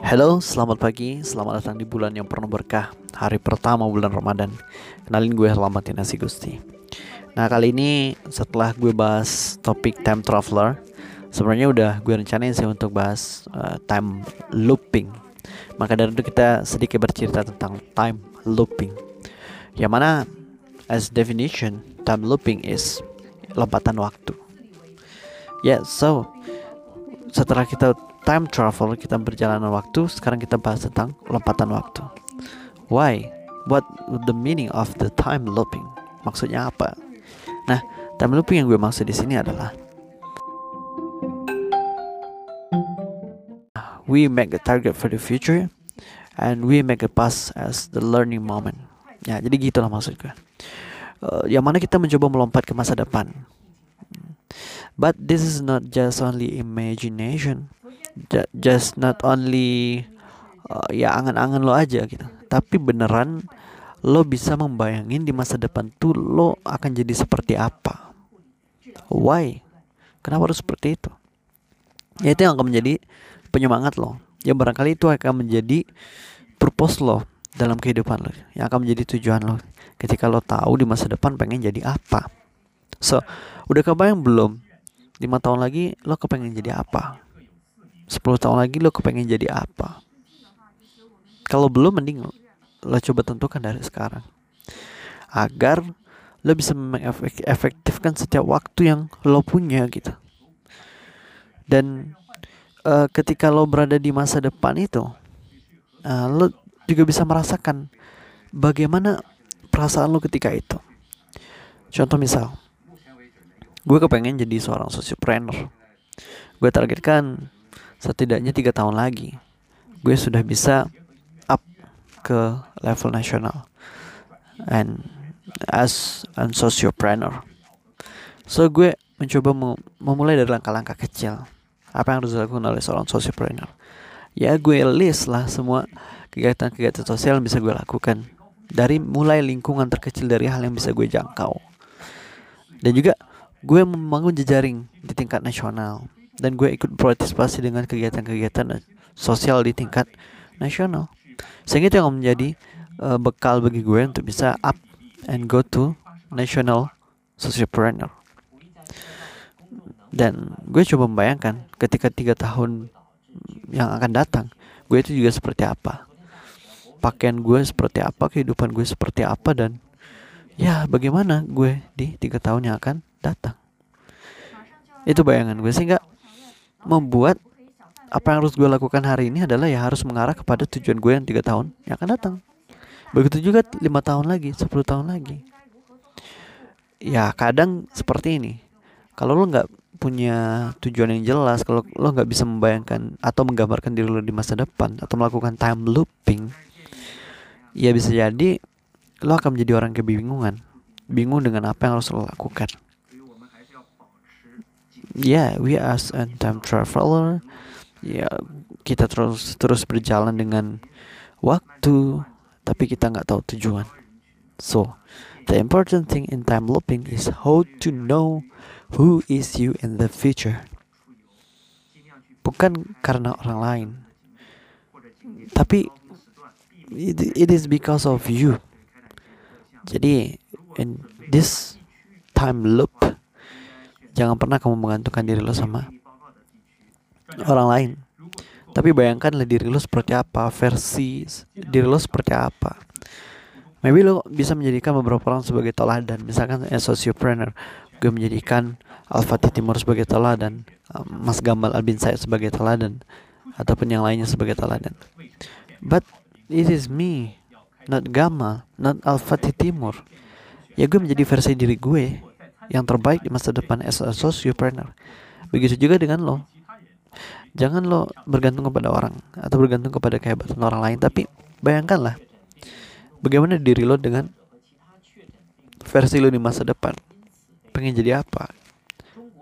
Halo, selamat pagi, selamat datang di bulan yang penuh berkah Hari pertama bulan Ramadan. Kenalin gue Herlamatin Nasi Gusti. Nah kali ini setelah gue bahas topik time traveler Sebenarnya udah gue rencanain sih untuk bahas uh, time looping. Maka dari itu kita sedikit bercerita tentang time looping. Yang mana as definition time looping is lompatan waktu. Ya yeah, so setelah kita time travel kita perjalanan waktu sekarang kita bahas tentang lompatan waktu. Why? What the meaning of the time looping? Maksudnya apa? Nah time looping yang gue maksud di sini adalah we make a target for the future and we make a past as the learning moment. Ya jadi gitulah maksud gue. Uh, yang mana kita mencoba melompat ke masa depan. But this is not just only imagination just not only uh, ya angan-angan lo aja gitu. Tapi beneran lo bisa membayangin di masa depan tuh lo akan jadi seperti apa. Why? Kenapa harus seperti itu? Ya itu yang akan menjadi penyemangat lo. Ya barangkali itu akan menjadi purpose lo dalam kehidupan lo yang akan menjadi tujuan lo. Ketika lo tahu di masa depan pengen jadi apa. So udah kebayang belum? Lima tahun lagi lo kepengen jadi apa 10 tahun lagi lo kepengen jadi apa? Kalau belum mending lo coba tentukan dari sekarang. Agar lo bisa mengefektifkan setiap waktu yang lo punya gitu. Dan uh, ketika lo berada di masa depan itu uh, lo juga bisa merasakan bagaimana perasaan lo ketika itu. Contoh misal gue kepengen jadi seorang sosiopreneur gue targetkan setidaknya tiga tahun lagi gue sudah bisa up ke level nasional and as an sociopreneur so gue mencoba memulai dari langkah-langkah kecil. Apa yang harus dilakukan oleh seorang sociopreneur ya gue list lah semua kegiatan-kegiatan sosial yang bisa gue lakukan. Dari mulai lingkungan terkecil dari hal yang bisa gue jangkau. Dan juga gue membangun jejaring di tingkat nasional dan gue ikut berpartisipasi dengan kegiatan-kegiatan sosial di tingkat nasional. Sehingga itu yang menjadi uh, bekal bagi gue untuk bisa up and go to national sociopreneur. Dan gue coba membayangkan ketika tiga tahun yang akan datang gue itu juga seperti apa. Pakaian gue seperti apa kehidupan gue seperti apa dan ya bagaimana gue di tiga tahun yang akan datang. Itu bayangan gue. Sehingga membuat apa yang harus gue lakukan hari ini adalah ya harus mengarah kepada tujuan gue yang tiga tahun yang akan datang. Begitu juga lima tahun lagi, 10 tahun lagi. Ya kadang seperti ini. Kalau lo nggak punya tujuan yang jelas, kalau lo nggak bisa membayangkan atau menggambarkan diri lo di masa depan atau melakukan time looping, ya bisa jadi lo akan menjadi orang kebingungan, bingung dengan apa yang harus lo lakukan yeah we as a time traveler ya yeah, kita terus terus berjalan dengan waktu tapi kita nggak tahu tujuan. So the important thing in time looping is how to know who is you in the future. Bukan karena orang lain tapi it, it is because of you. Jadi in this time loop Jangan pernah kamu menggantungkan diri lo sama orang lain. Tapi bayangkanlah diri lo seperti apa, versi diri lo seperti apa. Maybe lo bisa menjadikan beberapa orang sebagai teladan. Misalkan as sociopreneur, gue menjadikan Alfa Timur sebagai teladan, um, Mas Gamal Albin Said sebagai teladan, ataupun yang lainnya sebagai teladan. But it is me, not Gamal, not Alfa Timur. Ya gue menjadi versi diri gue yang terbaik di masa depan as a sociopreneur. Begitu juga dengan lo. Jangan lo bergantung kepada orang atau bergantung kepada kehebatan orang lain, tapi bayangkanlah bagaimana diri lo dengan versi lo di masa depan. Pengen jadi apa?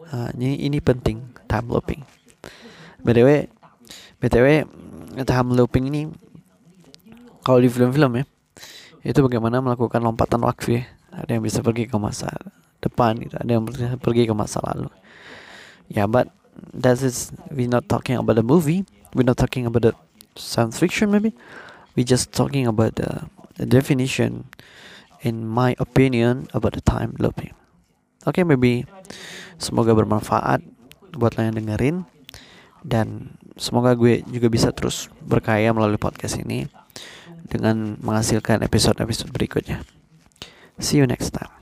Nah, ini ini penting time looping. btw btw time looping ini kalau di film-film ya itu bagaimana melakukan lompatan waktu ya ada yang bisa pergi ke masa depan gitu. Ada yang pergi ke masa lalu. Ya yeah, but that is we not talking about the movie. We not talking about the science fiction maybe. We just talking about the, the definition in my opinion about the time looping. Oke okay, maybe semoga bermanfaat buat lo yang dengerin. Dan semoga gue juga bisa terus berkaya melalui podcast ini dengan menghasilkan episode-episode berikutnya. See you next time